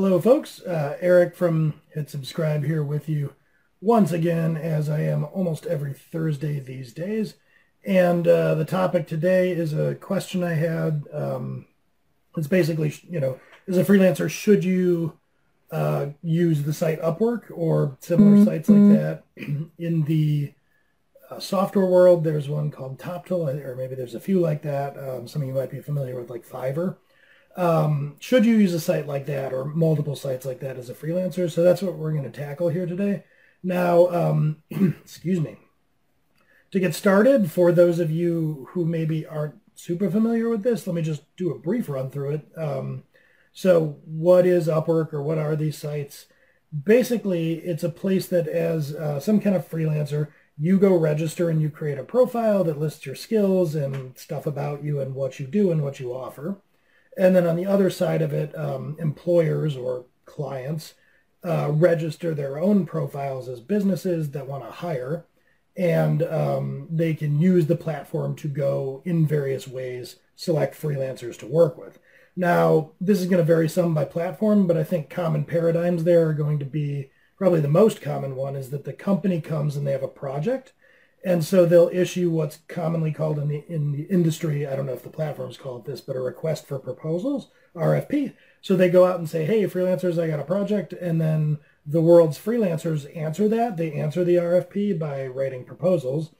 Hello, folks. Uh, Eric from Hit Subscribe here with you once again, as I am almost every Thursday these days. And uh, the topic today is a question I had. Um, it's basically, you know, as a freelancer, should you uh, use the site Upwork or similar mm-hmm. sites like that? In the uh, software world, there's one called Toptal, or maybe there's a few like that. Um, some of you might be familiar with, like Fiverr. Um, should you use a site like that or multiple sites like that as a freelancer? So that's what we're going to tackle here today. Now, um, excuse me. To get started, for those of you who maybe aren't super familiar with this, let me just do a brief run through it. Um, so what is Upwork or what are these sites? Basically, it's a place that as uh, some kind of freelancer, you go register and you create a profile that lists your skills and stuff about you and what you do and what you offer. And then on the other side of it, um, employers or clients uh, register their own profiles as businesses that want to hire. And um, they can use the platform to go in various ways, select freelancers to work with. Now, this is going to vary some by platform, but I think common paradigms there are going to be probably the most common one is that the company comes and they have a project and so they'll issue what's commonly called in the in the industry, I don't know if the platforms call it this, but a request for proposals, RFP. So they go out and say, "Hey, freelancers, I got a project," and then the world's freelancers answer that. They answer the RFP by writing proposals.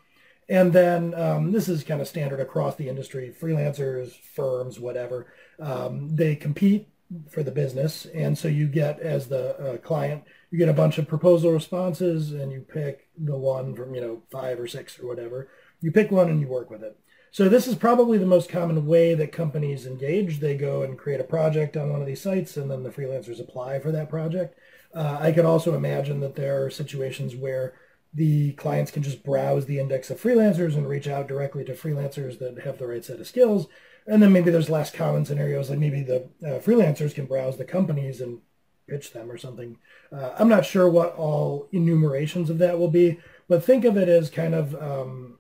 And then um, this is kind of standard across the industry. Freelancers, firms, whatever, um, they compete for the business. And so you get, as the uh, client, you get a bunch of proposal responses and you pick the one from, you know, five or six or whatever. You pick one and you work with it. So this is probably the most common way that companies engage. They go and create a project on one of these sites and then the freelancers apply for that project. Uh, I could also imagine that there are situations where the clients can just browse the index of freelancers and reach out directly to freelancers that have the right set of skills and then maybe there's less common scenarios, like maybe the uh, freelancers can browse the companies and pitch them or something. Uh, I'm not sure what all enumerations of that will be, but think of it as kind of um,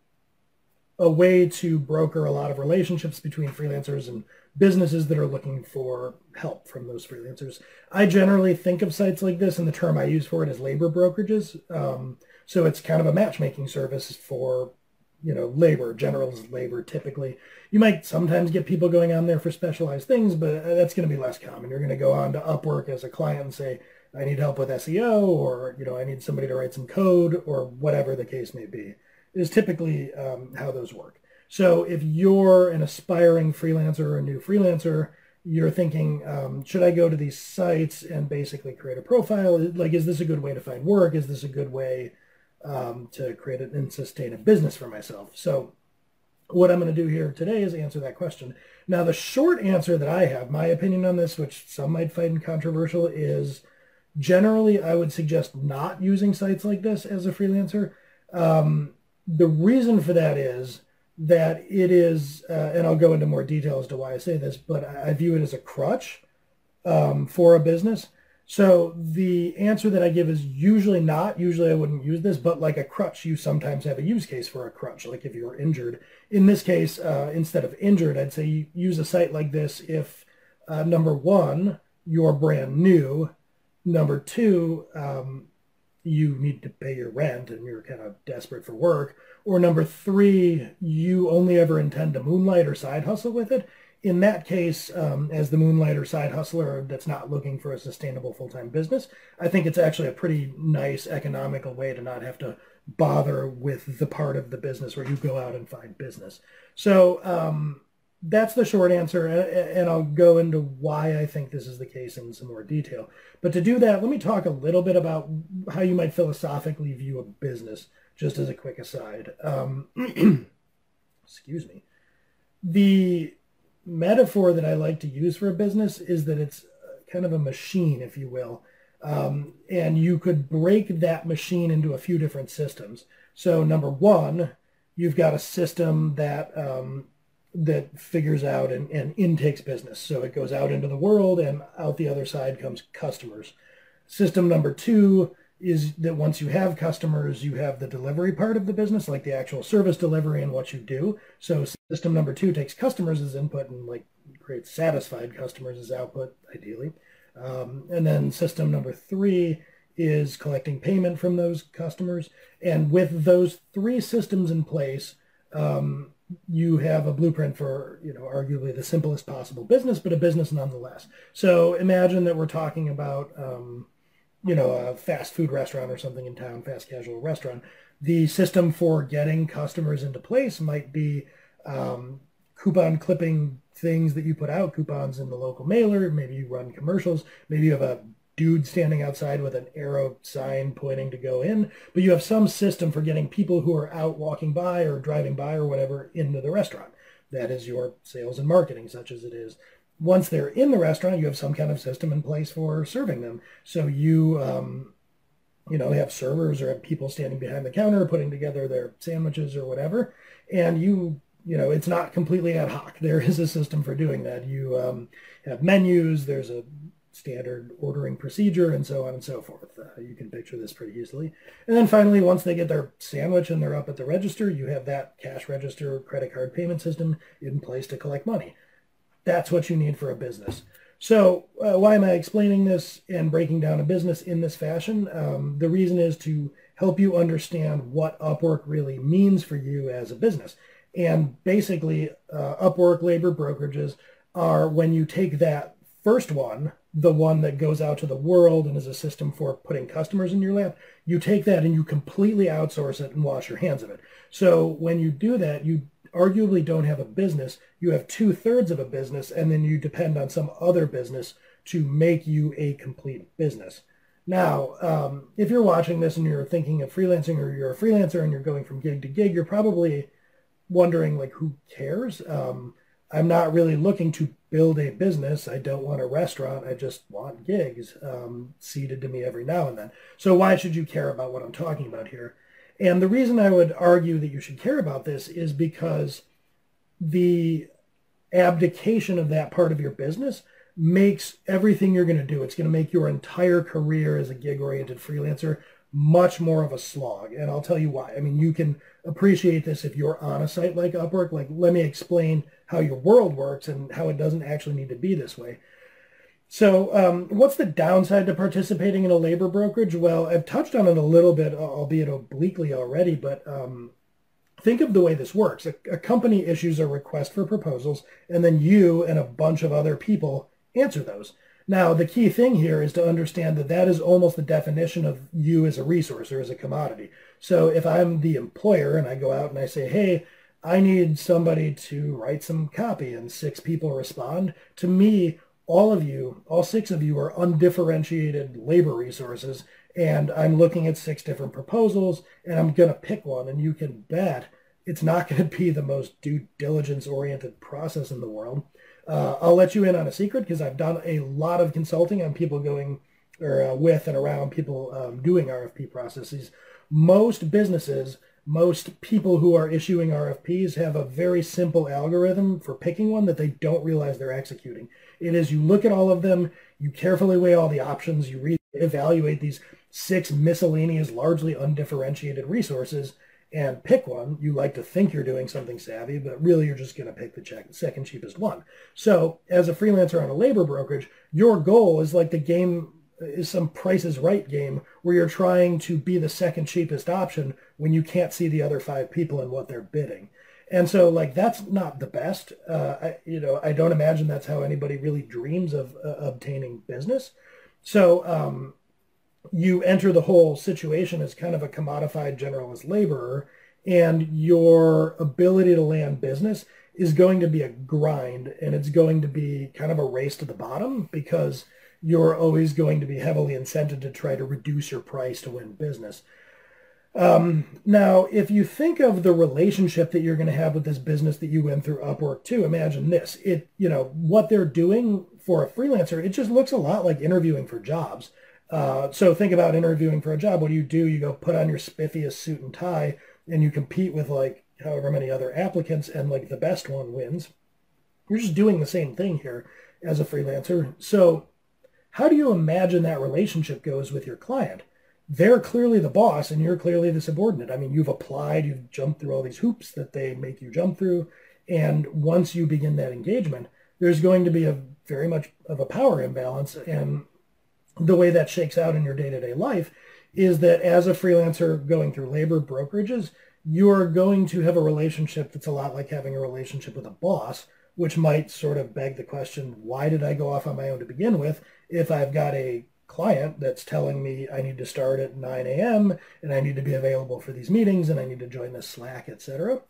a way to broker a lot of relationships between freelancers and businesses that are looking for help from those freelancers. I generally think of sites like this, and the term I use for it is labor brokerages. Um, so it's kind of a matchmaking service for you know, labor, general's labor typically. You might sometimes get people going on there for specialized things, but that's going to be less common. You're going to go on to Upwork as a client and say, I need help with SEO or, you know, I need somebody to write some code or whatever the case may be. Is typically um, how those work. So if you're an aspiring freelancer or a new freelancer, you're thinking, um, should I go to these sites and basically create a profile? Like, is this a good way to find work? Is this a good way um, to create and sustain a business for myself. So what I'm going to do here today is answer that question. Now, the short answer that I have, my opinion on this, which some might find controversial, is generally I would suggest not using sites like this as a freelancer. Um, the reason for that is that it is, uh, and I'll go into more detail as to why I say this, but I view it as a crutch um, for a business. So the answer that I give is usually not. Usually I wouldn't use this, but like a crutch, you sometimes have a use case for a crutch, like if you're injured. In this case, uh, instead of injured, I'd say use a site like this if, uh, number one, you're brand new. Number two, um, you need to pay your rent and you're kind of desperate for work. Or number three, you only ever intend to moonlight or side hustle with it in that case, um, as the moonlighter side hustler that's not looking for a sustainable full-time business, I think it's actually a pretty nice economical way to not have to bother with the part of the business where you go out and find business. So um, that's the short answer, and I'll go into why I think this is the case in some more detail. But to do that, let me talk a little bit about how you might philosophically view a business, just as a quick aside. Um, excuse me. The metaphor that I like to use for a business is that it's kind of a machine, if you will. Um, and you could break that machine into a few different systems. So number one, you've got a system that um, that figures out and, and intakes business. So it goes out into the world and out the other side comes customers. System number two is that once you have customers, you have the delivery part of the business, like the actual service delivery and what you do. So system number two takes customers as input and like creates satisfied customers as output, ideally. Um, and then system number three is collecting payment from those customers. And with those three systems in place, um, you have a blueprint for, you know, arguably the simplest possible business, but a business nonetheless. So imagine that we're talking about, um, you know, a fast food restaurant or something in town, fast casual restaurant. The system for getting customers into place might be um, coupon clipping things that you put out, coupons in the local mailer. Maybe you run commercials. Maybe you have a dude standing outside with an arrow sign pointing to go in, but you have some system for getting people who are out walking by or driving by or whatever into the restaurant. That is your sales and marketing, such as it is. Once they're in the restaurant, you have some kind of system in place for serving them. So you, um, you know, have servers or have people standing behind the counter putting together their sandwiches or whatever, and you you know, it's not completely ad hoc. There is a system for doing that. You um, have menus. There's a standard ordering procedure and so on and so forth. Uh, you can picture this pretty easily. And then finally, once they get their sandwich and they're up at the register, you have that cash register credit card payment system in place to collect money. That's what you need for a business. So uh, why am I explaining this and breaking down a business in this fashion? Um, the reason is to help you understand what Upwork really means for you as a business. And basically, uh, Upwork labor brokerages are when you take that first one, the one that goes out to the world and is a system for putting customers in your lap, you take that and you completely outsource it and wash your hands of it. So when you do that, you arguably don't have a business. You have two thirds of a business, and then you depend on some other business to make you a complete business. Now, um, if you're watching this and you're thinking of freelancing or you're a freelancer and you're going from gig to gig, you're probably wondering like who cares? Um, i'm not really looking to build a business. I don't want a restaurant. I just want gigs um, seeded to me every now and then. So why should you care about what i'm talking about here and the reason i would argue that you should care about this is because the abdication of that part of your business makes everything you're going to do it's going to make your entire career as a gig oriented freelancer much more of a slog. And I'll tell you why. I mean, you can appreciate this if you're on a site like Upwork. Like, let me explain how your world works and how it doesn't actually need to be this way. So, um, what's the downside to participating in a labor brokerage? Well, I've touched on it a little bit, albeit obliquely already, but um, think of the way this works. A, a company issues a request for proposals, and then you and a bunch of other people answer those. Now, the key thing here is to understand that that is almost the definition of you as a resource or as a commodity. So if I'm the employer and I go out and I say, hey, I need somebody to write some copy and six people respond, to me, all of you, all six of you are undifferentiated labor resources and I'm looking at six different proposals and I'm going to pick one and you can bet it's not going to be the most due diligence oriented process in the world. Uh, I'll let you in on a secret because I've done a lot of consulting on people going or uh, with and around people um, doing RFP processes. Most businesses, most people who are issuing RFPs have a very simple algorithm for picking one that they don't realize they're executing. It is you look at all of them, you carefully weigh all the options, you re- evaluate these six miscellaneous, largely undifferentiated resources, and pick one. You like to think you're doing something savvy, but really you're just going to pick the check, second cheapest one. So as a freelancer on a labor brokerage, your goal is like the game is some Price is Right game where you're trying to be the second cheapest option when you can't see the other five people and what they're bidding. And so like that's not the best. Uh, I, you know, I don't imagine that's how anybody really dreams of uh, obtaining business. So um, you enter the whole situation as kind of a commodified generalist laborer and your ability to land business is going to be a grind and it's going to be kind of a race to the bottom because you're always going to be heavily incented to try to reduce your price to win business. Um, now, if you think of the relationship that you're going to have with this business that you went through Upwork too, imagine this. It, you know, what they're doing for a freelancer, it just looks a lot like interviewing for jobs. Uh, so think about interviewing for a job. What do you do? You go put on your spiffiest suit and tie and you compete with like however many other applicants and like the best one wins. You're just doing the same thing here as a freelancer. So how do you imagine that relationship goes with your client? They're clearly the boss and you're clearly the subordinate. I mean, you've applied, you've jumped through all these hoops that they make you jump through. And once you begin that engagement, there's going to be a very much of a power imbalance. And the way that shakes out in your day-to-day life is that as a freelancer going through labor brokerages, you're going to have a relationship that's a lot like having a relationship with a boss, which might sort of beg the question, why did I go off on my own to begin with if I've got a client that's telling me I need to start at 9 a.m. and I need to be available for these meetings and I need to join the Slack, etc.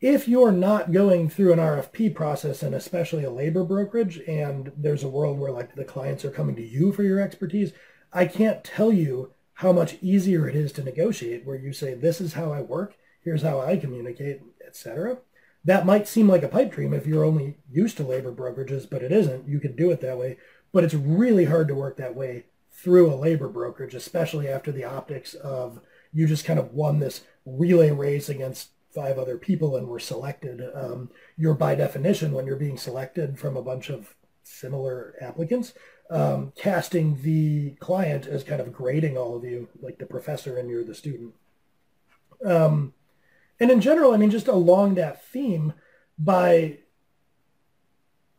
If you're not going through an RFP process and especially a labor brokerage and there's a world where like the clients are coming to you for your expertise, I can't tell you how much easier it is to negotiate where you say, this is how I work, here's how I communicate, etc. That might seem like a pipe dream if you're only used to labor brokerages, but it isn't. You can do it that way. But it's really hard to work that way through a labor brokerage, especially after the optics of you just kind of won this relay race against five other people and were selected. Um, you're by definition, when you're being selected from a bunch of similar applicants, um, casting the client as kind of grading all of you, like the professor and you're the student. Um, and in general, I mean, just along that theme, by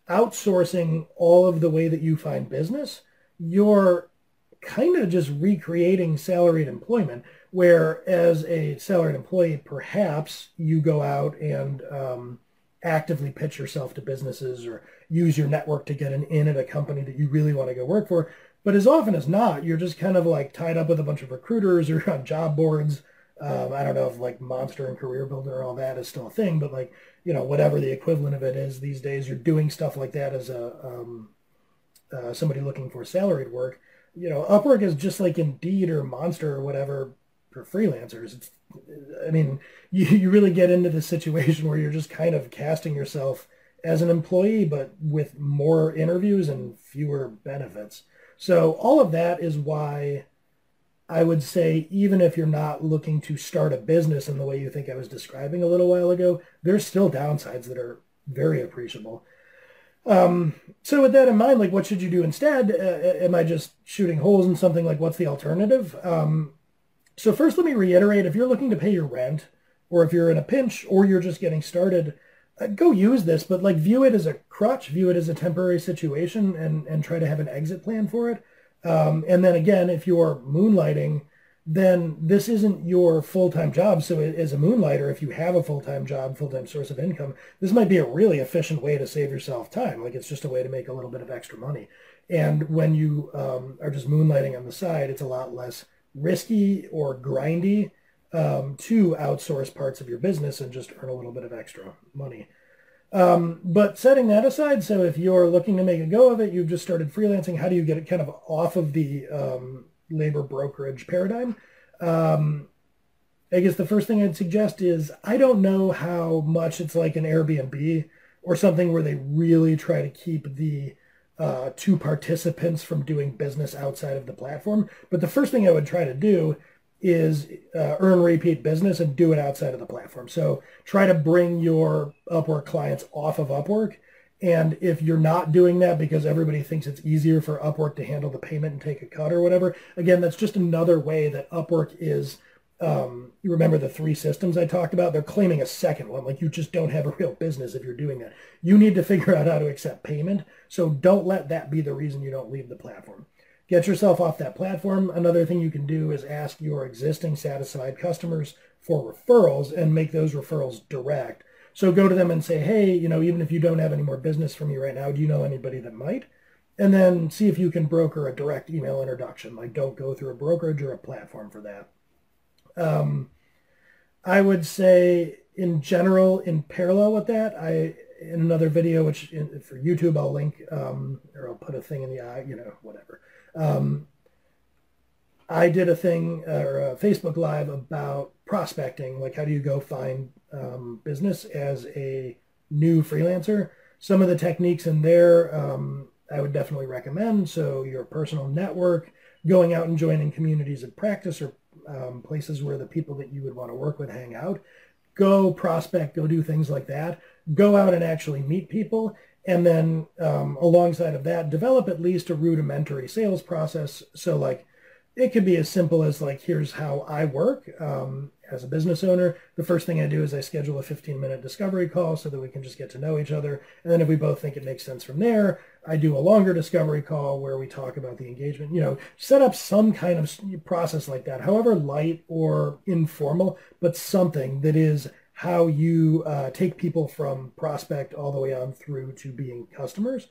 outsourcing all of the way that you find business, you're kind of just recreating salaried employment, where as a salaried employee, perhaps you go out and um, actively pitch yourself to businesses or use your network to get an in at a company that you really want to go work for. But as often as not, you're just kind of like tied up with a bunch of recruiters or on job boards. Um, I don't know if like Monster and Career Builder all that is still a thing, but like, you know, whatever the equivalent of it is these days, you're doing stuff like that as a um, uh, somebody looking for salaried work. You know, Upwork is just like Indeed or Monster or whatever for freelancers. It's, I mean, you, you really get into the situation where you're just kind of casting yourself as an employee, but with more interviews and fewer benefits. So all of that is why I would say even if you're not looking to start a business in the way you think I was describing a little while ago, there's still downsides that are very appreciable. Um, so with that in mind, like what should you do instead? Uh, am I just shooting holes in something? Like what's the alternative? Um, so first, let me reiterate, if you're looking to pay your rent, or if you're in a pinch, or you're just getting started, uh, go use this, but like view it as a crutch, view it as a temporary situation, and and try to have an exit plan for it. Um, and then again, if you're moonlighting, then this isn't your full-time job. So as a moonlighter, if you have a full-time job, full-time source of income, this might be a really efficient way to save yourself time. Like it's just a way to make a little bit of extra money. And when you um, are just moonlighting on the side, it's a lot less risky or grindy um, to outsource parts of your business and just earn a little bit of extra money. Um, but setting that aside, so if you're looking to make a go of it, you've just started freelancing, how do you get it kind of off of the um, labor brokerage paradigm? Um, I guess the first thing I'd suggest is I don't know how much it's like an Airbnb or something where they really try to keep the uh, to participants from doing business outside of the platform. But the first thing I would try to do is uh, earn repeat business and do it outside of the platform. So try to bring your Upwork clients off of Upwork. And if you're not doing that because everybody thinks it's easier for Upwork to handle the payment and take a cut or whatever, again, that's just another way that Upwork is um, you remember the three systems I talked about? They're claiming a second one. Like you just don't have a real business if you're doing that. You need to figure out how to accept payment. So don't let that be the reason you don't leave the platform. Get yourself off that platform. Another thing you can do is ask your existing satisfied customers for referrals and make those referrals direct. So go to them and say, hey, you know, even if you don't have any more business from me right now, do you know anybody that might? And then see if you can broker a direct email introduction. Like don't go through a brokerage or a platform for that. Um, I would say in general, in parallel with that, I in another video, which in, for YouTube I'll link um, or I'll put a thing in the eye, you know, whatever. Um, I did a thing or a Facebook Live about prospecting, like how do you go find um, business as a new freelancer. Some of the techniques in there um, I would definitely recommend. So your personal network, going out and joining communities of practice or um, places where the people that you would want to work with hang out. Go prospect, go do things like that. Go out and actually meet people. And then um, alongside of that, develop at least a rudimentary sales process. So like it could be as simple as like, here's how I work. Um, as a business owner, the first thing I do is I schedule a 15 minute discovery call so that we can just get to know each other. And then if we both think it makes sense from there, I do a longer discovery call where we talk about the engagement, you know, set up some kind of process like that, however light or informal, but something that is how you uh, take people from prospect all the way on through to being customers.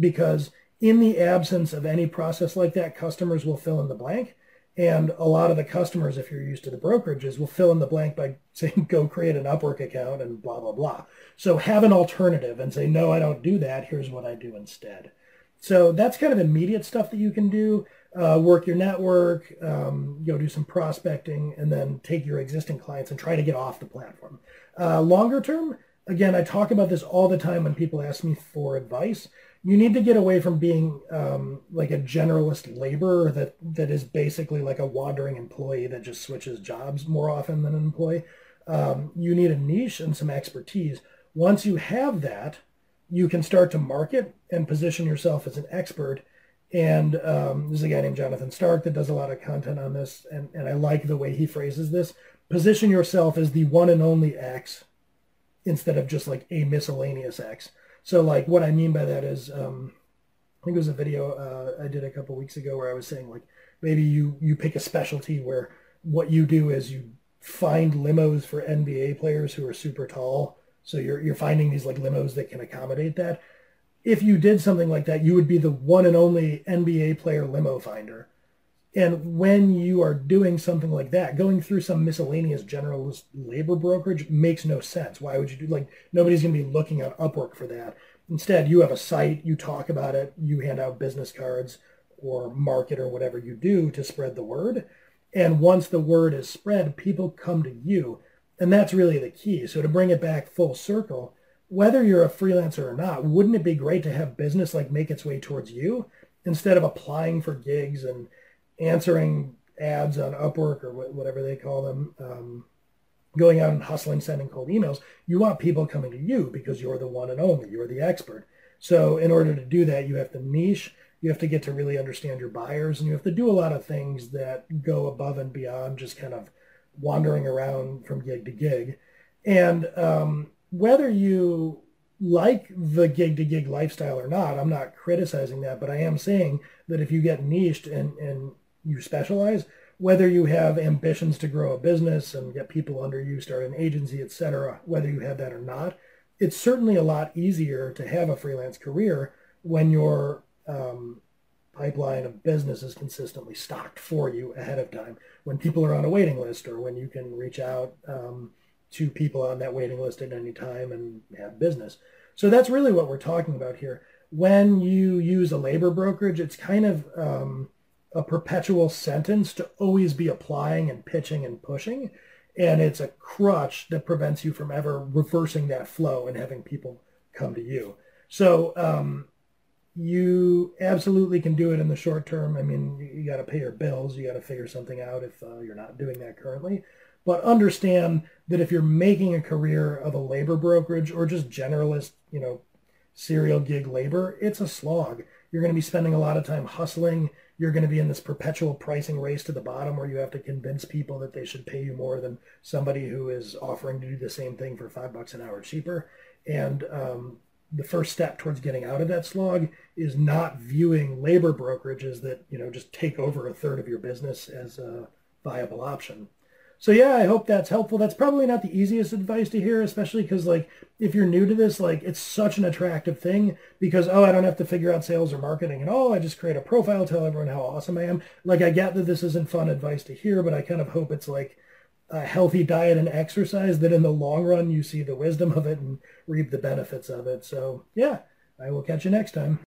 Because in the absence of any process like that, customers will fill in the blank. And a lot of the customers, if you're used to the brokerages, will fill in the blank by saying, go create an Upwork account and blah, blah, blah. So have an alternative and say, no, I don't do that. Here's what I do instead. So that's kind of immediate stuff that you can do. Uh, work your network, um, go do some prospecting, and then take your existing clients and try to get off the platform. Uh, longer term, again, I talk about this all the time when people ask me for advice you need to get away from being um, like a generalist laborer that that is basically like a wandering employee that just switches jobs more often than an employee. Um, you need a niche and some expertise. Once you have that, you can start to market and position yourself as an expert. And um, there's a guy named Jonathan Stark that does a lot of content on this, and, and I like the way he phrases this. Position yourself as the one and only X instead of just like a miscellaneous X. So like what I mean by that is, um, I think it was a video uh, I did a couple weeks ago where I was saying like maybe you you pick a specialty where what you do is you find limos for NBA players who are super tall. So you're you're finding these like limos that can accommodate that. If you did something like that, you would be the one and only NBA player limo finder. And when you are doing something like that, going through some miscellaneous generalist labor brokerage makes no sense. Why would you do like nobody's going to be looking on Upwork for that. Instead, you have a site, you talk about it, you hand out business cards or market or whatever you do to spread the word. And once the word is spread, people come to you. And that's really the key. So to bring it back full circle, whether you're a freelancer or not, wouldn't it be great to have business like make its way towards you instead of applying for gigs and answering ads on Upwork or whatever they call them, um, going out and hustling, sending cold emails. You want people coming to you because you're the one and only. You're the expert. So in order to do that, you have to niche. You have to get to really understand your buyers, and you have to do a lot of things that go above and beyond just kind of wandering around from gig to gig. And um, whether you like the gig to gig lifestyle or not, I'm not criticizing that, but I am saying that if you get niched and, and you specialize, whether you have ambitions to grow a business and get people under you, start an agency, etc., whether you have that or not, it's certainly a lot easier to have a freelance career when your um, pipeline of business is consistently stocked for you ahead of time. When people are on a waiting list or when you can reach out um, to people on that waiting list at any time and have business. So that's really what we're talking about here. When you use a labor brokerage, it's kind of um, a perpetual sentence to always be applying and pitching and pushing. And it's a crutch that prevents you from ever reversing that flow and having people come to you. So um, you absolutely can do it in the short term. I mean, you, you got to pay your bills. You got to figure something out if uh, you're not doing that currently. But understand that if you're making a career of a labor brokerage or just generalist, you know, serial gig labor, it's a slog. You're going to be spending a lot of time hustling you're going to be in this perpetual pricing race to the bottom where you have to convince people that they should pay you more than somebody who is offering to do the same thing for five bucks an hour cheaper. And um, the first step towards getting out of that slog is not viewing labor brokerages that you know just take over a third of your business as a viable option. So yeah, I hope that's helpful. That's probably not the easiest advice to hear, especially because like if you're new to this, like it's such an attractive thing because oh, I don't have to figure out sales or marketing and oh, I just create a profile, tell everyone how awesome I am. Like I get that this isn't fun advice to hear, but I kind of hope it's like a healthy diet and exercise that in the long run you see the wisdom of it and reap the benefits of it. So yeah, I will catch you next time.